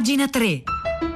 Pagina 3.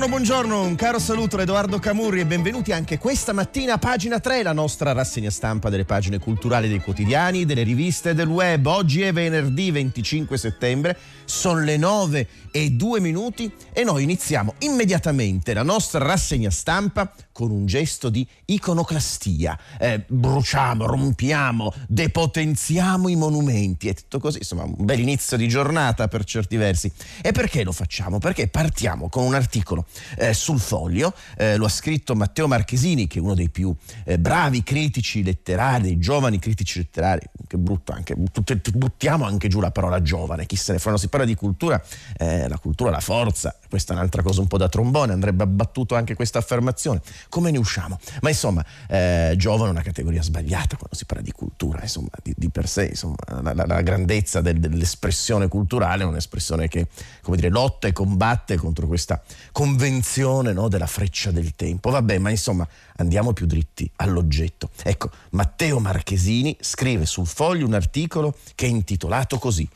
Buongiorno, buongiorno, un caro saluto da Edoardo Camurri e benvenuti anche questa mattina a pagina 3, la nostra rassegna stampa delle pagine culturali dei quotidiani, delle riviste e del web. Oggi è venerdì 25 settembre, sono le 9 e 2 minuti e noi iniziamo immediatamente la nostra rassegna stampa con un gesto di iconoclastia. Eh, bruciamo, rompiamo, depotenziamo i monumenti. È tutto così, insomma, un bel inizio di giornata per certi versi. E perché lo facciamo? Perché partiamo con un articolo eh, sul foglio, eh, lo ha scritto Matteo Marchesini, che è uno dei più eh, bravi critici letterari, dei giovani critici letterari, che brutto anche, buttiamo anche giù la parola giovane, chi se ne fa, non si parla di cultura, eh, la cultura, la forza, questa è un'altra cosa un po' da trombone, andrebbe abbattuto anche questa affermazione come ne usciamo? Ma insomma, eh, giovane è una categoria sbagliata quando si parla di cultura, insomma, di, di per sé, insomma, la, la, la grandezza del, dell'espressione culturale è un'espressione che, come dire, lotta e combatte contro questa convenzione no, della freccia del tempo. Vabbè, ma insomma, andiamo più dritti all'oggetto. Ecco, Matteo Marchesini scrive sul foglio un articolo che è intitolato così.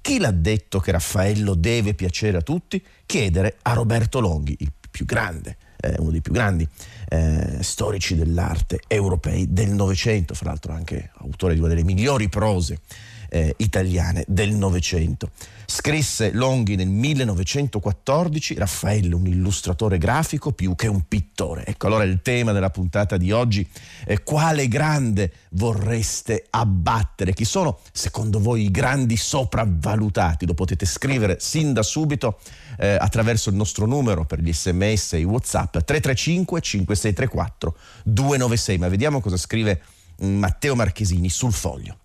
Chi l'ha detto che Raffaello deve piacere a tutti? Chiedere a Roberto Longhi, il più grande eh, uno dei più grandi eh, storici dell'arte europei del Novecento, fra l'altro anche autore di una delle migliori prose eh, italiane del Novecento. Scrisse Longhi nel 1914, Raffaello un illustratore grafico più che un pittore. Ecco allora il tema della puntata di oggi, eh, quale grande vorreste abbattere? Chi sono secondo voi i grandi sopravvalutati? Lo potete scrivere sin da subito eh, attraverso il nostro numero per gli sms e i whatsapp 335 5634 296. Ma vediamo cosa scrive Matteo Marchesini sul foglio.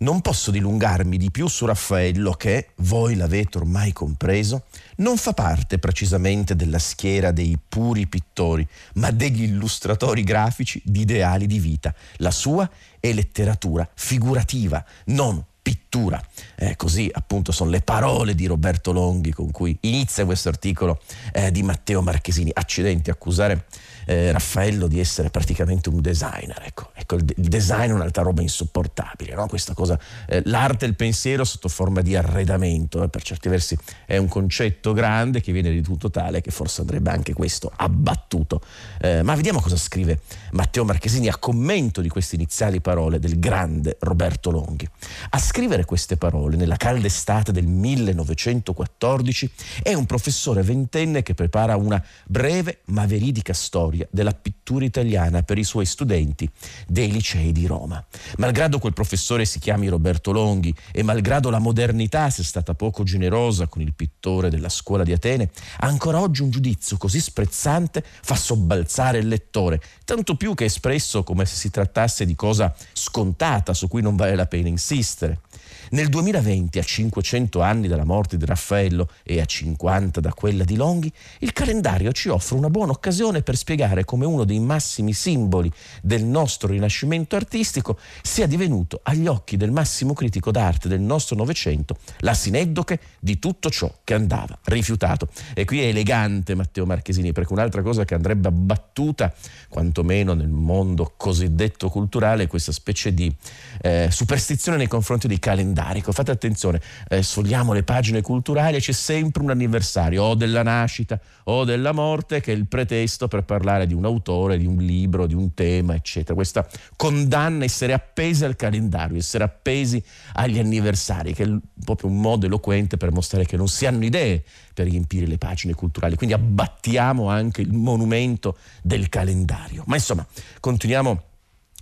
Non posso dilungarmi di più su Raffaello che, voi l'avete ormai compreso, non fa parte precisamente della schiera dei puri pittori, ma degli illustratori grafici di ideali di vita. La sua è letteratura figurativa, non pittura. Eh, così appunto sono le parole di Roberto Longhi con cui inizia questo articolo eh, di Matteo Marchesini. Accidenti, accusare eh, Raffaello di essere praticamente un designer. Ecco, ecco il, design è un'altra roba insopportabile, no? questa cosa, eh, l'arte e il pensiero sotto forma di arredamento, eh, per certi versi è un concetto grande che viene di tutto tale che forse andrebbe anche questo abbattuto. Eh, ma vediamo cosa scrive Matteo Marchesini a commento di queste iniziali parole del grande Roberto Longhi. A scrivere queste parole nella calda estate del 1914 è un professore ventenne che prepara una breve ma veridica storia storia della pittura italiana per i suoi studenti dei licei di Roma. Malgrado quel professore si chiami Roberto Longhi e malgrado la modernità sia stata poco generosa con il pittore della scuola di Atene, ancora oggi un giudizio così sprezzante fa sobbalzare il lettore, tanto più che espresso come se si trattasse di cosa scontata su cui non vale la pena insistere. Nel 2020, a 500 anni dalla morte di Raffaello e a 50 da quella di Longhi, il calendario ci offre una buona occasione per spiegare come uno dei massimi simboli del nostro rinascimento artistico sia divenuto, agli occhi del massimo critico d'arte del nostro Novecento, la sineddoche di tutto ciò che andava rifiutato. E qui è elegante Matteo Marchesini, perché un'altra cosa che andrebbe abbattuta, quantomeno nel mondo cosiddetto culturale, è questa specie di eh, superstizione nei confronti dei calendari calendarico. Fate attenzione, eh, sfogliamo le pagine culturali e c'è sempre un anniversario o della nascita o della morte che è il pretesto per parlare di un autore, di un libro, di un tema, eccetera. Questa condanna essere appesi al calendario, essere appesi agli anniversari, che è proprio un modo eloquente per mostrare che non si hanno idee per riempire le pagine culturali. Quindi abbattiamo anche il monumento del calendario. Ma insomma, continuiamo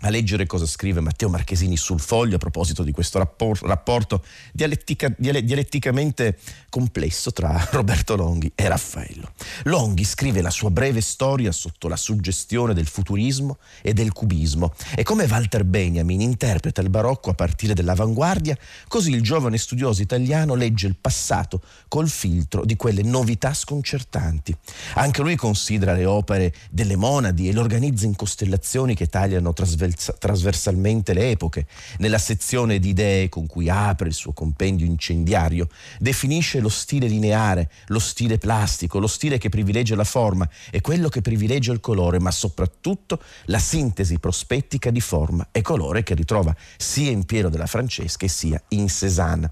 a leggere cosa scrive Matteo Marchesini sul foglio a proposito di questo rapporto, rapporto dialettica, dialetticamente complesso tra Roberto Longhi e Raffaello. Longhi scrive la sua breve storia sotto la suggestione del futurismo e del cubismo e come Walter Benjamin interpreta il barocco a partire dall'avanguardia, così il giovane studioso italiano legge il passato col filtro di quelle novità sconcertanti. Anche lui considera le opere delle monadi e le organizza in costellazioni che tagliano trasversalmente trasversalmente le epoche. Nella sezione di idee con cui apre il suo compendio incendiario, definisce lo stile lineare, lo stile plastico, lo stile che privilegia la forma e quello che privilegia il colore, ma soprattutto la sintesi prospettica di forma e colore che ritrova sia in Piero della Francesca sia in Cézanne.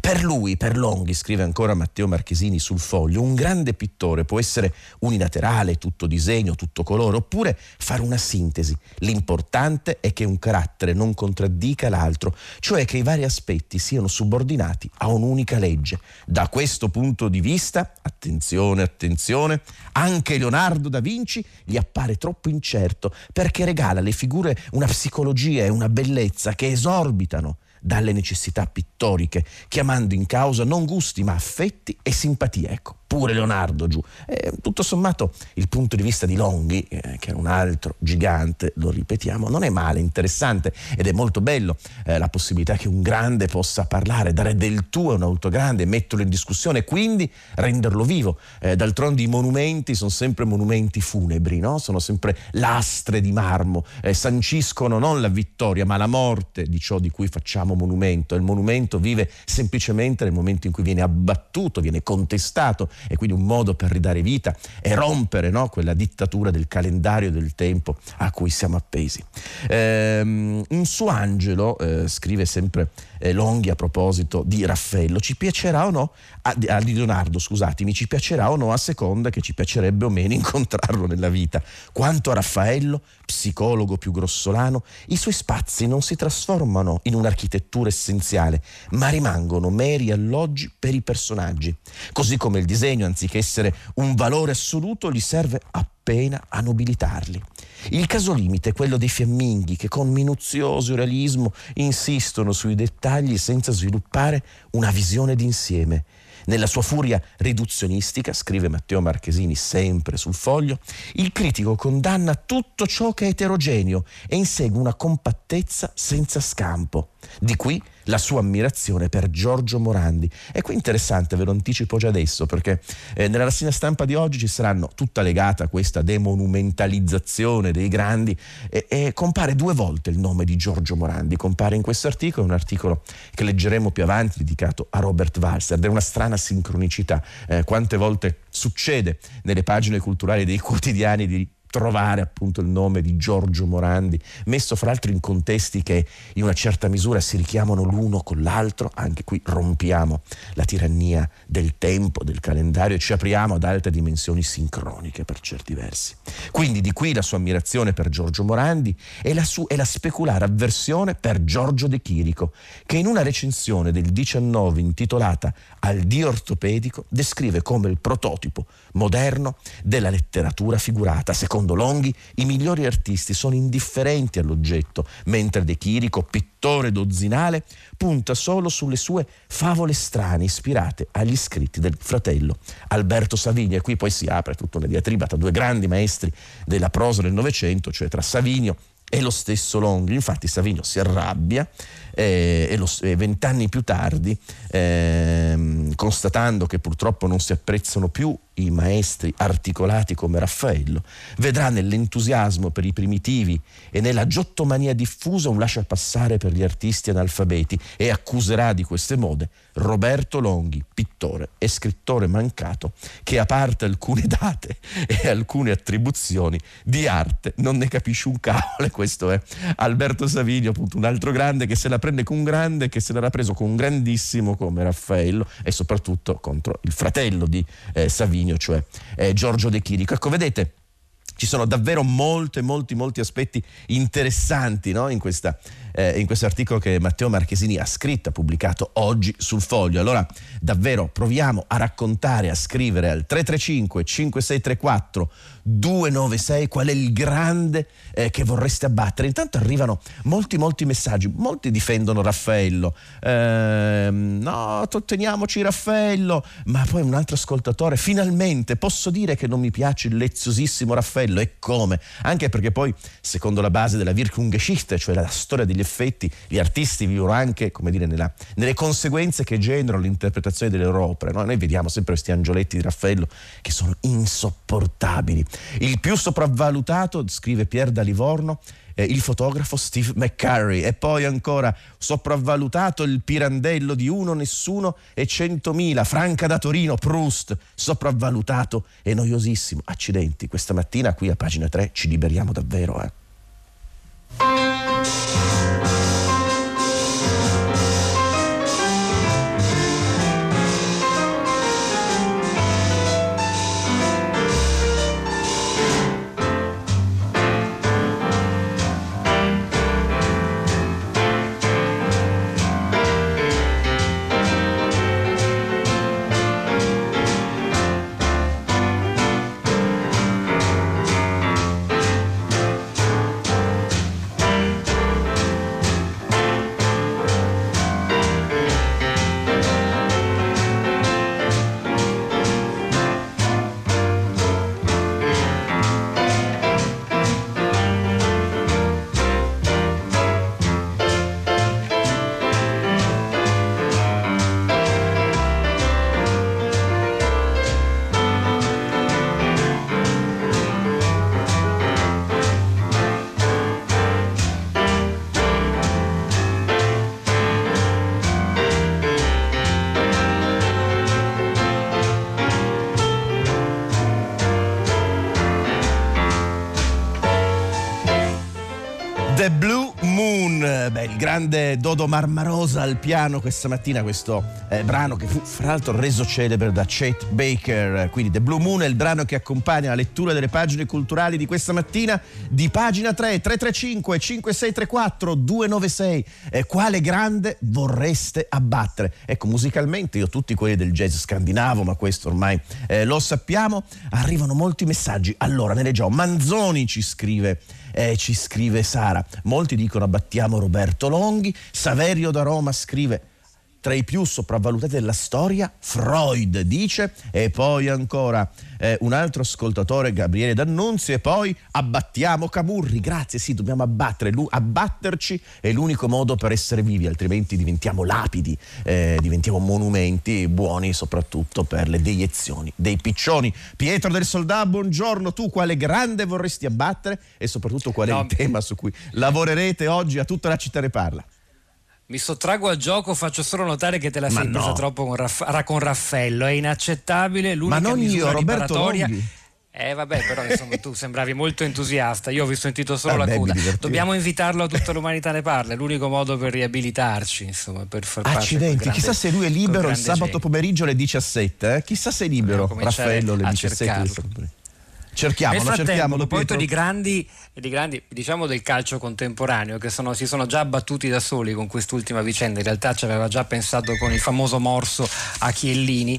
Per lui, per Longhi, scrive ancora Matteo Marchesini sul foglio, un grande pittore può essere unilaterale, tutto disegno, tutto colore, oppure fare una sintesi. L'importante è che un carattere non contraddica l'altro, cioè che i vari aspetti siano subordinati a un'unica legge. Da questo punto di vista, attenzione, attenzione, anche Leonardo da Vinci gli appare troppo incerto perché regala alle figure una psicologia e una bellezza che esorbitano dalle necessità pittoriche, chiamando in causa non gusti ma affetti e simpatie. Ecco, pure Leonardo giù. E, tutto sommato il punto di vista di Longhi, eh, che è un altro gigante, lo ripetiamo, non è male, interessante ed è molto bello eh, la possibilità che un grande possa parlare, dare del tuo a un altro grande, metterlo in discussione e quindi renderlo vivo. Eh, d'altronde i monumenti sono sempre monumenti funebri, no? sono sempre lastre di marmo, eh, sanciscono non la vittoria ma la morte di ciò di cui facciamo monumento. Il monumento vive semplicemente nel momento in cui viene abbattuto, viene contestato e quindi un modo per ridare vita e rompere no, quella dittatura del calendario del tempo a cui siamo appesi. Ehm, un suo angelo, eh, scrive sempre eh, Longhi a proposito di Raffaello, ci piacerà o no, a, a Leonardo scusatemi, ci piacerà o no a seconda che ci piacerebbe o meno incontrarlo nella vita. Quanto a Raffaello, psicologo più grossolano, i suoi spazi non si trasformano in un'architettura essenziale, ma rimangono meri alloggi per i personaggi. Così come il disegno, anziché essere un valore assoluto, gli serve appena a nobilitarli. Il caso limite è quello dei fiamminghi che con minuzioso realismo insistono sui dettagli senza sviluppare una visione d'insieme. Nella sua furia riduzionistica, scrive Matteo Marchesini sempre sul foglio, il critico condanna tutto ciò che è eterogeneo e insegue una compattezza senza scampo. Di qui la sua ammirazione per Giorgio Morandi. E qui interessante, ve lo anticipo già adesso, perché eh, nella rassegna stampa di oggi ci saranno tutta legata a questa demonumentalizzazione dei grandi e, e, compare due volte il nome di Giorgio Morandi. Compare in questo articolo, un articolo che leggeremo più avanti, dedicato a Robert Walser. Ed è una strana sincronicità. Eh, quante volte succede nelle pagine culturali dei quotidiani di trovare appunto il nome di Giorgio Morandi, messo fra l'altro in contesti che in una certa misura si richiamano l'uno con l'altro, anche qui rompiamo la tirannia del tempo, del calendario e ci apriamo ad altre dimensioni sincroniche per certi versi. Quindi di qui la sua ammirazione per Giorgio Morandi e la, su- e la speculare avversione per Giorgio De Chirico, che in una recensione del 19 intitolata Al Dio ortopedico descrive come il prototipo moderno della letteratura figurata, secondo Longhi, i migliori artisti sono indifferenti all'oggetto, mentre De Chirico, pittore dozzinale, punta solo sulle sue favole strane ispirate agli scritti del fratello Alberto Savigno. E qui poi si apre tutta una diatriba tra due grandi maestri della prosa del Novecento, cioè tra Savigno e lo stesso Longhi. Infatti Savigno si arrabbia eh, e vent'anni più tardi, eh, constatando che purtroppo non si apprezzano più i maestri articolati come Raffaello, vedrà nell'entusiasmo per i primitivi e nella giottomania diffusa un lasciapassare per gli artisti analfabeti e accuserà di queste mode Roberto Longhi, pittore e scrittore mancato, che a parte alcune date e alcune attribuzioni di arte non ne capisce un cavolo. Questo è Alberto Savigno, appunto un altro grande che se la prende con un grande, che se l'era preso con un grandissimo come Raffaello e soprattutto contro il fratello di eh, Savigno, cioè eh, Giorgio De Chirico. Ecco, vedete, ci sono davvero molti, molti, molti aspetti interessanti no? in, questa, eh, in questo articolo che Matteo Marchesini ha scritto, ha pubblicato oggi sul foglio. Allora, davvero proviamo a raccontare, a scrivere al 335 5634 296 qual è il grande eh, che vorreste abbattere. Intanto arrivano molti, molti messaggi, molti difendono Raffaello. Eh, no, teniamoci Raffaello, ma poi un altro ascoltatore, finalmente posso dire che non mi piace il leziosissimo Raffaello e come? Anche perché poi, secondo la base della Wirkungsgeschichte, cioè la storia degli effetti gli artisti vivono anche, dire, nella, nelle conseguenze che generano l'interpretazione delle loro opere. No? Noi vediamo sempre questi angioletti di Raffaello che sono insopportabili. Il più sopravvalutato, scrive Pier da Livorno, eh, il fotografo Steve McCurry e poi ancora sopravvalutato il Pirandello di Uno Nessuno e Centomila, Franca da Torino, Proust, sopravvalutato e noiosissimo. Accidenti, questa mattina qui a pagina 3 ci liberiamo davvero. Eh. Grande Dodo Marmarosa al piano questa mattina, questo eh, brano che fu fra l'altro reso celebre da Chet Baker. Quindi The Blue Moon è il brano che accompagna la lettura delle pagine culturali di questa mattina di pagina 3, 335 5634 296. Eh, quale grande vorreste abbattere? Ecco, musicalmente io tutti quelli del jazz scandinavo, ma questo ormai eh, lo sappiamo, arrivano molti messaggi. Allora, ne leggiamo. Manzoni ci scrive eh, ci scrive Sara. Molti dicono abbattiamo Roberto Longhi. Saverio da Roma scrive tra i più sopravvalutati della storia, Freud dice, e poi ancora eh, un altro ascoltatore, Gabriele D'Annunzio, e poi abbattiamo Camurri, grazie, sì, dobbiamo abbattere, abbatterci è l'unico modo per essere vivi, altrimenti diventiamo lapidi, eh, diventiamo monumenti buoni soprattutto per le deiezioni dei piccioni. Pietro del Soldà, buongiorno, tu quale grande vorresti abbattere e soprattutto qual è no. il tema su cui lavorerete oggi a tutta la città ne parla? Mi sottraggo al gioco, faccio solo notare che te la sei no. presa troppo con, Raff- con, Raffaello. È inaccettabile. L'unica Ma non io, Roberto Longhi. Eh vabbè, però insomma tu sembravi molto entusiasta, io ho sentito solo Vabbè, la coda. Dobbiamo invitarlo a tutta l'umanità ne parla, è l'unico modo per riabilitarci, insomma, per far Accidenti, grande, chissà se lui è libero il sabato genio. pomeriggio alle 17, eh? chissà se è libero Raffaello alle 17. Cerchiamolo, Nel cerchiamolo. A proposito di grandi, di grandi, diciamo del calcio contemporaneo, che sono, si sono già abbattuti da soli con quest'ultima vicenda, in realtà ci aveva già pensato con il famoso morso a Chiellini,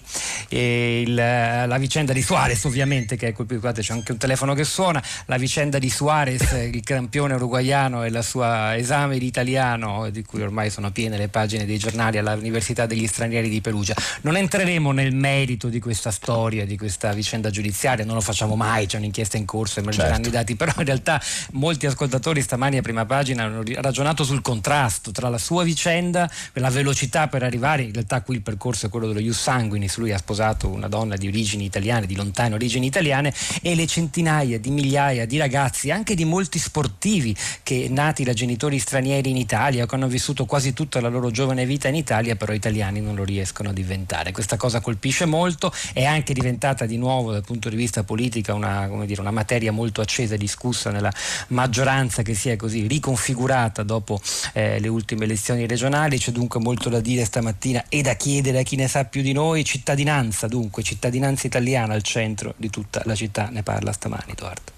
il, la vicenda di Suarez ovviamente, che è colpito, guardate c'è anche un telefono che suona, la vicenda di Suarez, il campione uruguaiano e il suo esame di italiano, di cui ormai sono piene le pagine dei giornali all'Università degli Stranieri di Perugia. Non entreremo nel merito di questa storia, di questa vicenda giudiziaria, non lo facciamo mai mai c'è un'inchiesta in corso, emergeranno certo. i dati, però in realtà molti ascoltatori stamani a prima pagina hanno ragionato sul contrasto tra la sua vicenda, la velocità per arrivare, in realtà qui il percorso è quello dello Ius Sanguinis, lui ha sposato una donna di origini italiane, di lontane origini italiane e le centinaia di migliaia di ragazzi, anche di molti sportivi che nati da genitori stranieri in Italia, che hanno vissuto quasi tutta la loro giovane vita in Italia, però italiani non lo riescono a diventare. Questa cosa colpisce molto, è anche diventata di nuovo dal punto di vista politico una dire, una materia molto accesa e discussa nella maggioranza che si è così riconfigurata dopo eh, le ultime elezioni regionali. C'è dunque molto da dire stamattina e da chiedere a chi ne sa più di noi. Cittadinanza dunque, cittadinanza italiana al centro di tutta la città. Ne parla stamani Edoardo.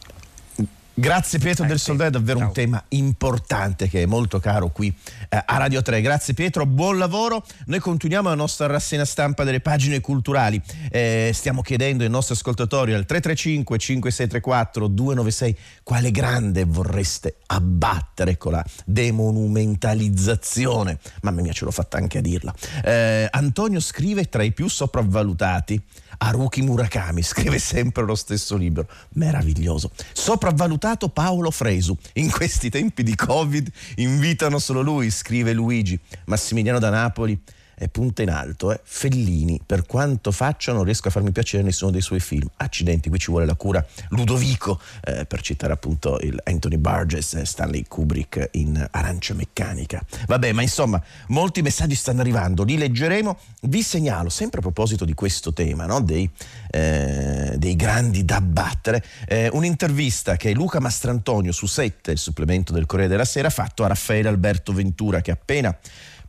Grazie Pietro del Soldà, è davvero Ciao. un tema importante che è molto caro qui eh, a Radio 3. Grazie Pietro, buon lavoro. Noi continuiamo la nostra rassegna stampa delle pagine culturali. Eh, stiamo chiedendo ai nostri ascoltatori al 335 5634 296 quale grande vorreste abbattere con la demonumentalizzazione. Mamma mia, ce l'ho fatta anche a dirla. Eh, Antonio scrive tra i più sopravvalutati Haruki Murakami scrive sempre lo stesso libro, meraviglioso. Sopravvalutato Paolo Fresu, in questi tempi di Covid invitano solo lui, scrive Luigi. Massimiliano da Napoli è punta in alto, eh. Fellini, per quanto faccia non riesco a farmi piacere nessuno dei suoi film. Accidenti, qui ci vuole la cura. Ludovico, eh, per citare appunto il Anthony Burgess e Stanley Kubrick in Arancia Meccanica. Vabbè, ma insomma, molti messaggi stanno arrivando, li leggeremo. Vi segnalo, sempre a proposito di questo tema, no? dei, eh, dei, grandi da battere, eh, un'intervista che Luca Mastrantonio su 7, il supplemento del Corriere della Sera, ha fatto a Raffaele Alberto Ventura, che appena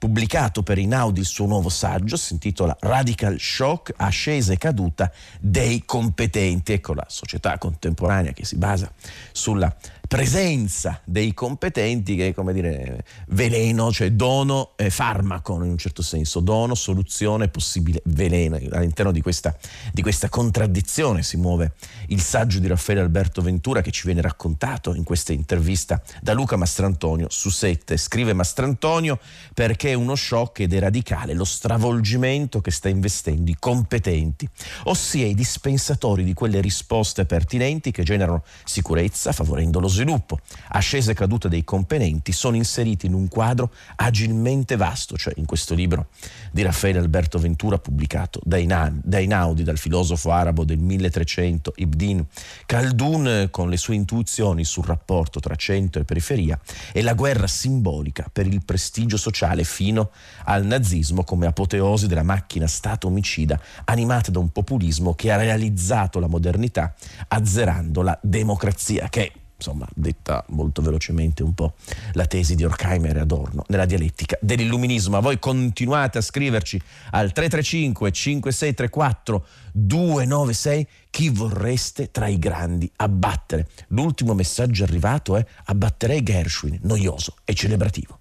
pubblicato per Inaudi il suo nuovo saggio, si intitola Radical Shock, ascesa e caduta dei competenti. Ecco la società contemporanea che si basa sulla presenza dei competenti che è come dire veleno, cioè dono e farmaco in un certo senso, dono, soluzione, possibile veleno. All'interno di questa, di questa contraddizione si muove il saggio di Raffaele Alberto Ventura che ci viene raccontato in questa intervista da Luca Mastrantonio su Sette. Scrive Mastrantonio perché è uno shock ed è radicale lo stravolgimento che sta investendo i competenti, ossia i dispensatori di quelle risposte pertinenti che generano sicurezza, favorendo lo sviluppo. Ascesa e caduta dei componenti sono inseriti in un quadro agilmente vasto, cioè in questo libro di Raffaele Alberto Ventura pubblicato da, Inaudi, dal filosofo arabo del 1300 Ibn Khaldun con le sue intuizioni sul rapporto tra centro e periferia e la guerra simbolica per il prestigio sociale fino al nazismo come apoteosi della macchina Stato omicida animata da un populismo che ha realizzato la modernità azzerando la democrazia che insomma, detta molto velocemente un po' la tesi di Horkheimer e Adorno nella dialettica dell'illuminismo. A voi continuate a scriverci al 335 5634 296 chi vorreste tra i grandi abbattere. L'ultimo messaggio arrivato è abbatterei Gershwin, noioso e celebrativo.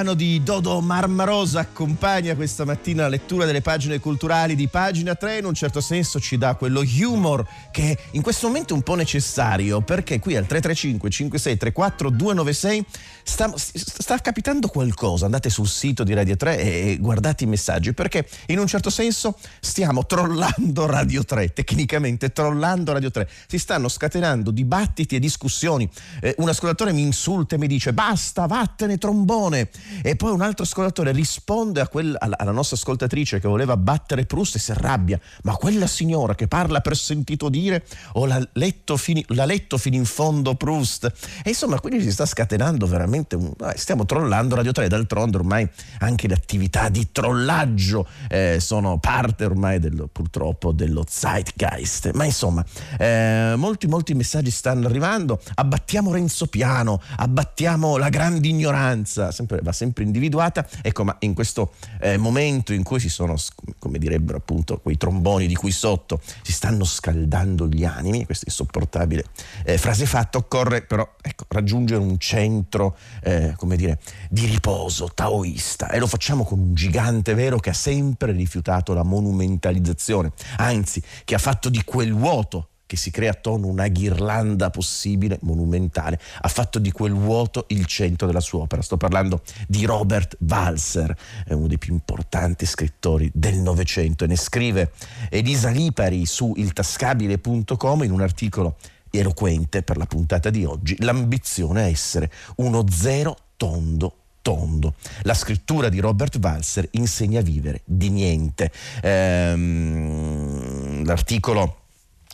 Piano di Dodo Marmarosa accompagna questa mattina la lettura delle pagine culturali di pagina 3 in un certo senso ci dà quello humor che in questo momento è un po' necessario perché qui al 335 56 34 296 sta, sta capitando qualcosa. Andate sul sito di Radio 3 e guardate i messaggi perché in un certo senso stiamo trollando Radio 3 tecnicamente trollando Radio 3 si stanno scatenando dibattiti e discussioni. Eh, un ascoltatore mi insulta e mi dice basta vattene trombone e poi un altro ascoltatore risponde quel, alla, alla, nostra ascoltatrice che voleva battere Proust e si arrabbia. Ma quella signora che parla per sentito dire o l'ha letto, fino in fondo Proust? E insomma, quindi si sta scatenando veramente un... stiamo trollando Radio 3, d'altronde ormai anche le attività di trollaggio eh, sono parte ormai dello, purtroppo dello zeitgeist. Ma insomma, eh, molti molti messaggi stanno arrivando. Abbattiamo Renzo Piano, abbattiamo la grande ignoranza, sempre va sempre individuata, ecco, ma in questo eh, momento in cui si sono, come direbbero appunto quei tromboni di cui sotto si stanno scaldando gli animi, questa insopportabile eh, frase fatta, occorre però ecco, raggiungere un centro, eh, come dire, di riposo taoista. E lo facciamo con un gigante vero che ha sempre rifiutato la monumentalizzazione, anzi che ha fatto di quel vuoto che si crea attorno una ghirlanda possibile, monumentale, ha fatto di quel vuoto il centro della sua opera. Sto parlando di Robert Walser, uno dei più importanti scrittori del Novecento e ne scrive Elisa Lipari su iltascabile.com in un articolo eloquente per la puntata di oggi. L'ambizione è essere uno zero tondo tondo. La scrittura di Robert Walser insegna a vivere di niente. Ehm, l'articolo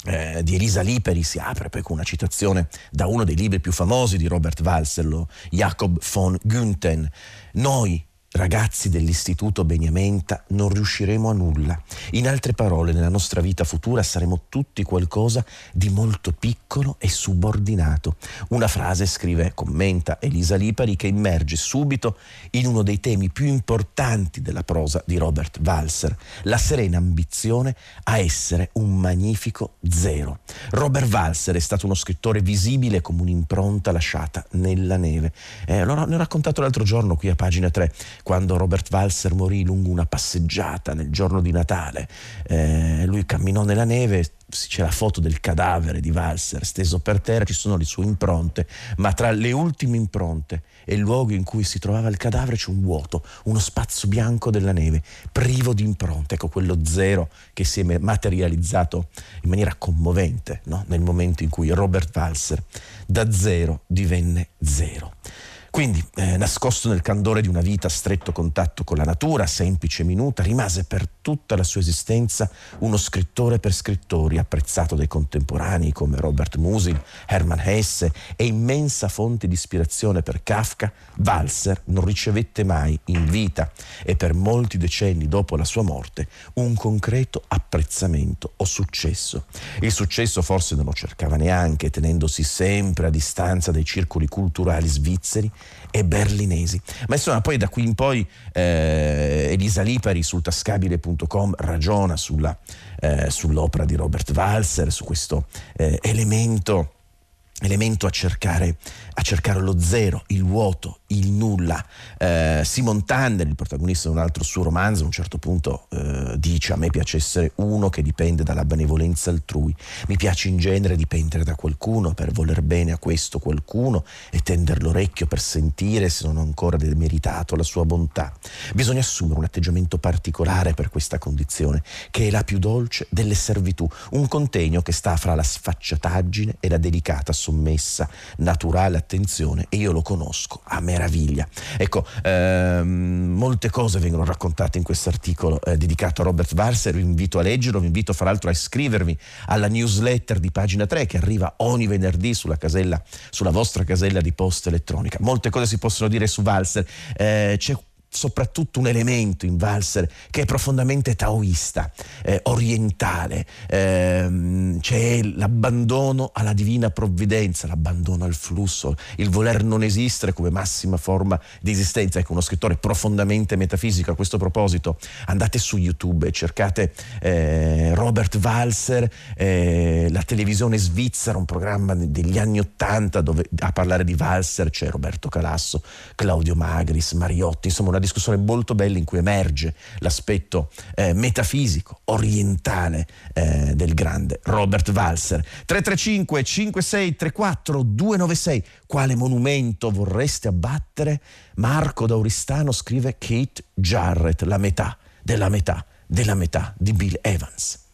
eh, di Elisa Liperi si apre poi con una citazione da uno dei libri più famosi di Robert Walser, Jacob von Günthen. Noi ragazzi dell'istituto Beniamenta non riusciremo a nulla. In altre parole, nella nostra vita futura saremo tutti qualcosa di molto piccolo e subordinato. Una frase, scrive, commenta Elisa Lipari, che immerge subito in uno dei temi più importanti della prosa di Robert Walser, la serena ambizione a essere un magnifico zero. Robert Walser è stato uno scrittore visibile come un'impronta lasciata nella neve. Eh, ne ho raccontato l'altro giorno qui a pagina 3 quando Robert Walser morì lungo una passeggiata nel giorno di Natale. Eh, lui camminò nella neve, c'è la foto del cadavere di Walser steso per terra, ci sono le sue impronte, ma tra le ultime impronte e il luogo in cui si trovava il cadavere c'è un vuoto, uno spazio bianco della neve, privo di impronte, ecco quello zero che si è materializzato in maniera commovente no? nel momento in cui Robert Walser da zero divenne zero. Quindi, eh, nascosto nel candore di una vita a stretto contatto con la natura, semplice e minuta, rimase per tutta la sua esistenza uno scrittore per scrittori, apprezzato dai contemporanei come Robert Musil, Hermann Hesse e immensa fonte di ispirazione per Kafka, Walser non ricevette mai in vita e per molti decenni dopo la sua morte un concreto apprezzamento o successo. Il successo forse non lo cercava neanche, tenendosi sempre a distanza dai circoli culturali svizzeri e berlinesi. Ma insomma, poi da qui in poi eh, Elisa Lipari sul tascabile.com ragiona sulla, eh, sull'opera di Robert Walser, su questo eh, elemento elemento a cercare, a cercare, lo zero, il vuoto, il nulla. Eh, Simon Tander, il protagonista di un altro suo romanzo, a un certo punto eh, dice a me piace essere uno che dipende dalla benevolenza altrui, mi piace in genere dipendere da qualcuno per voler bene a questo qualcuno e tendere l'orecchio per sentire se non ho ancora meritato la sua bontà. Bisogna assumere un atteggiamento particolare per questa condizione, che è la più dolce delle servitù, un contegno che sta fra la sfacciataggine e la delicata sommessa, naturale attenzione e io lo conosco a meraviglia. Ecco, ehm, molte cose vengono raccontate in questo articolo eh, dedicato a Robert Varser, vi invito a leggerlo, vi invito fra l'altro a iscrivervi alla newsletter di pagina 3 che arriva ogni venerdì sulla, casella, sulla vostra casella di posta elettronica. Molte cose si possono dire su Valser, eh, c'è soprattutto un elemento in Walser che è profondamente taoista, eh, orientale, eh, c'è l'abbandono alla divina provvidenza, l'abbandono al flusso, il voler non esistere come massima forma di esistenza. Ecco, uno scrittore profondamente metafisico. A questo proposito andate su YouTube e cercate eh, Robert Walser, eh, la televisione svizzera, un programma degli anni Ottanta dove a parlare di Walser c'è Roberto Calasso, Claudio Magris, Mariotti, insomma una discussione molto bella in cui emerge l'aspetto eh, metafisico, orientale eh, del grande Robert Walser. 335 5634 296 quale monumento vorreste abbattere? Marco Dauristano scrive Kate Jarrett, la metà della metà della metà di Bill Evans.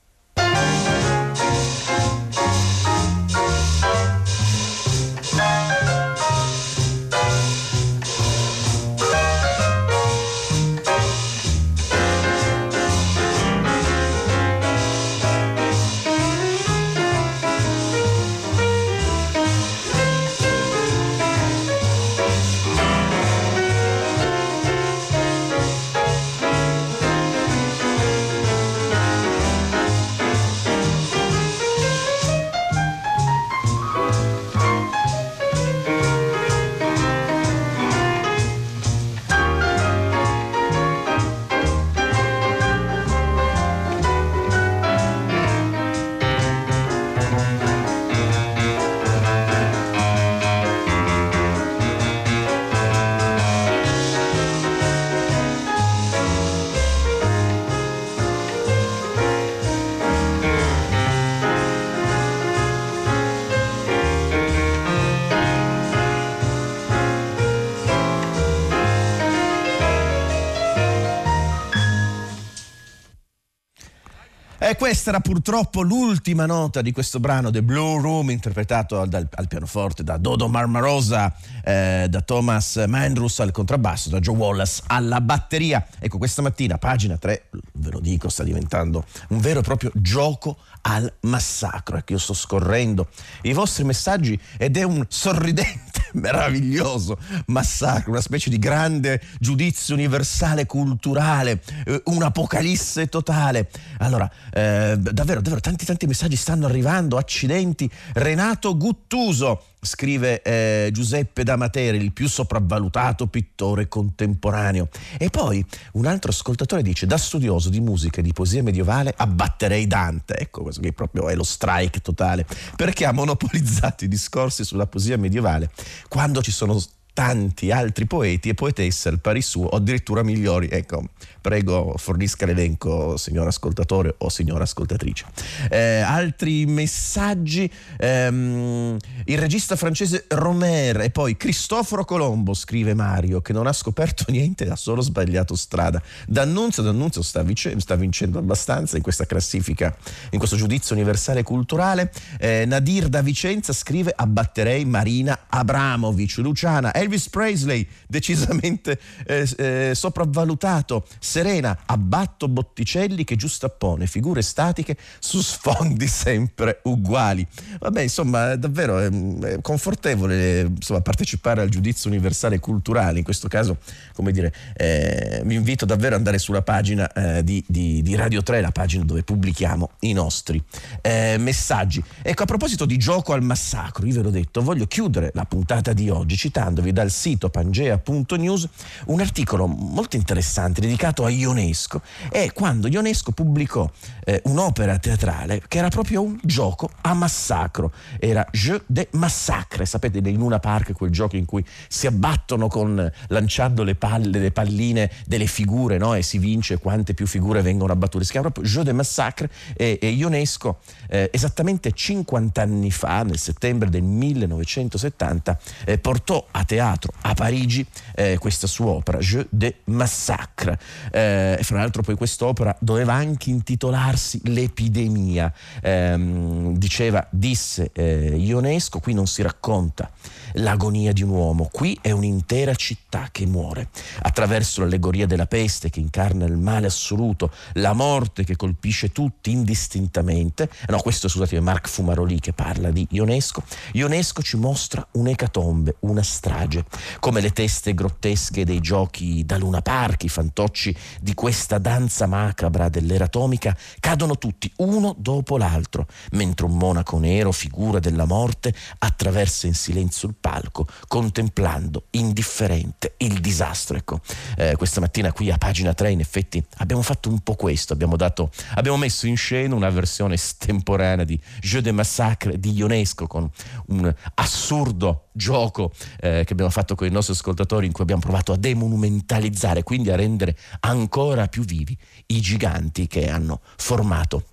Questa era purtroppo l'ultima nota di questo brano, The Blue Room, interpretato dal, al pianoforte da Dodo Marmarosa, eh, da Thomas Mandrus al contrabbasso, da Joe Wallace alla batteria. Ecco, questa mattina, pagina 3, ve lo dico, sta diventando un vero e proprio gioco al massacro. Ecco, io sto scorrendo i vostri messaggi ed è un sorridente, meraviglioso massacro, una specie di grande giudizio universale culturale, eh, un'apocalisse totale. Allora, eh, davvero, davvero, tanti tanti messaggi stanno arrivando, accidenti. Renato Guttuso scrive eh, Giuseppe Damateri, il più sopravvalutato pittore contemporaneo. E poi un altro ascoltatore dice, da studioso di musica e di poesia medievale abbatterei Dante. Ecco, questo che proprio è lo strike totale, perché ha monopolizzato i discorsi sulla poesia medievale quando ci sono tanti altri poeti e poetesse al pari suo o addirittura migliori. Ecco, prego fornisca l'elenco, signor ascoltatore o signora ascoltatrice. Eh, altri messaggi, ehm, il regista francese Romer e poi Cristoforo Colombo, scrive Mario, che non ha scoperto niente, ha solo sbagliato strada. D'Annunzio, D'Annunzio sta, vic- sta vincendo abbastanza in questa classifica, in questo giudizio universale culturale. Eh, Nadir da Vicenza scrive abbatterei Marina Abramovic, Luciana Elvis Presley, decisamente eh, eh, sopravvalutato. Serena, abbatto Botticelli che giustappone figure statiche su sfondi sempre uguali. Vabbè, insomma, davvero è, è confortevole insomma, partecipare al giudizio universale culturale. In questo caso, come dire, eh, vi invito davvero ad andare sulla pagina eh, di, di, di, Radio 3, la pagina dove pubblichiamo i nostri eh, messaggi. Ecco, a proposito di gioco al massacro, io ve l'ho detto, voglio chiudere la puntata di oggi citandovi dal sito pangea.news un articolo molto interessante dedicato a Ionesco. E quando Ionesco pubblicò eh, un'opera teatrale che era proprio un gioco a massacro, era Jeu de Massacre, sapete in Luna Park quel gioco in cui si abbattono con, lanciando le palle, le palline delle figure no? e si vince quante più figure vengono abbattute, si chiama proprio Jeu de Massacre e, e Ionesco eh, esattamente 50 anni fa, nel settembre del 1970, eh, portò a teatro teatro a Parigi eh, questa sua opera, Jeu de Massacre. Eh, fra l'altro poi quest'opera doveva anche intitolarsi L'epidemia. Eh, diceva, disse eh, Ionesco, qui non si racconta l'agonia di un uomo, qui è un'intera città che muore. Attraverso l'allegoria della peste che incarna il male assoluto, la morte che colpisce tutti indistintamente, no questo scusate è Marc Fumaroli che parla di Ionesco, Ionesco ci mostra un'ecatombe, una strage, come le teste grottesche dei giochi da Luna Park, i fantocci di questa danza macabra dell'era atomica, cadono tutti uno dopo l'altro, mentre un monaco nero, figura della morte, attraversa in silenzio il palco contemplando indifferente il disastro. Ecco, eh, questa mattina qui a pagina 3 in effetti abbiamo fatto un po' questo, abbiamo, dato, abbiamo messo in scena una versione estemporanea di Jeu de Massacre di Ionesco con un assurdo gioco eh, che abbiamo fatto con i nostri ascoltatori in cui abbiamo provato a demonumentalizzare, quindi a rendere ancora più vivi i giganti che hanno formato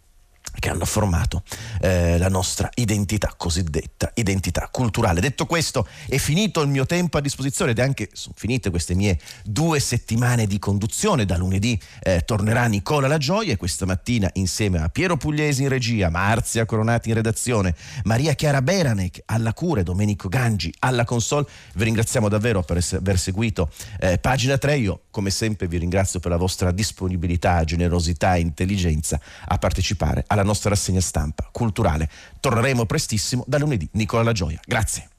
che hanno formato eh, la nostra identità cosiddetta identità culturale. Detto questo, è finito il mio tempo a disposizione ed anche sono finite queste mie due settimane di conduzione. Da lunedì eh, tornerà Nicola La Gioia e questa mattina insieme a Piero Pugliesi in regia, Marzia Coronati in redazione, Maria Chiara Beranec alla cura, Domenico Gangi alla console. Vi ringraziamo davvero per aver seguito eh, pagina 3. Io come sempre vi ringrazio per la vostra disponibilità, generosità e intelligenza a partecipare alla nostra rassegna stampa culturale. Torneremo prestissimo da lunedì. Nicola La Gioia. Grazie.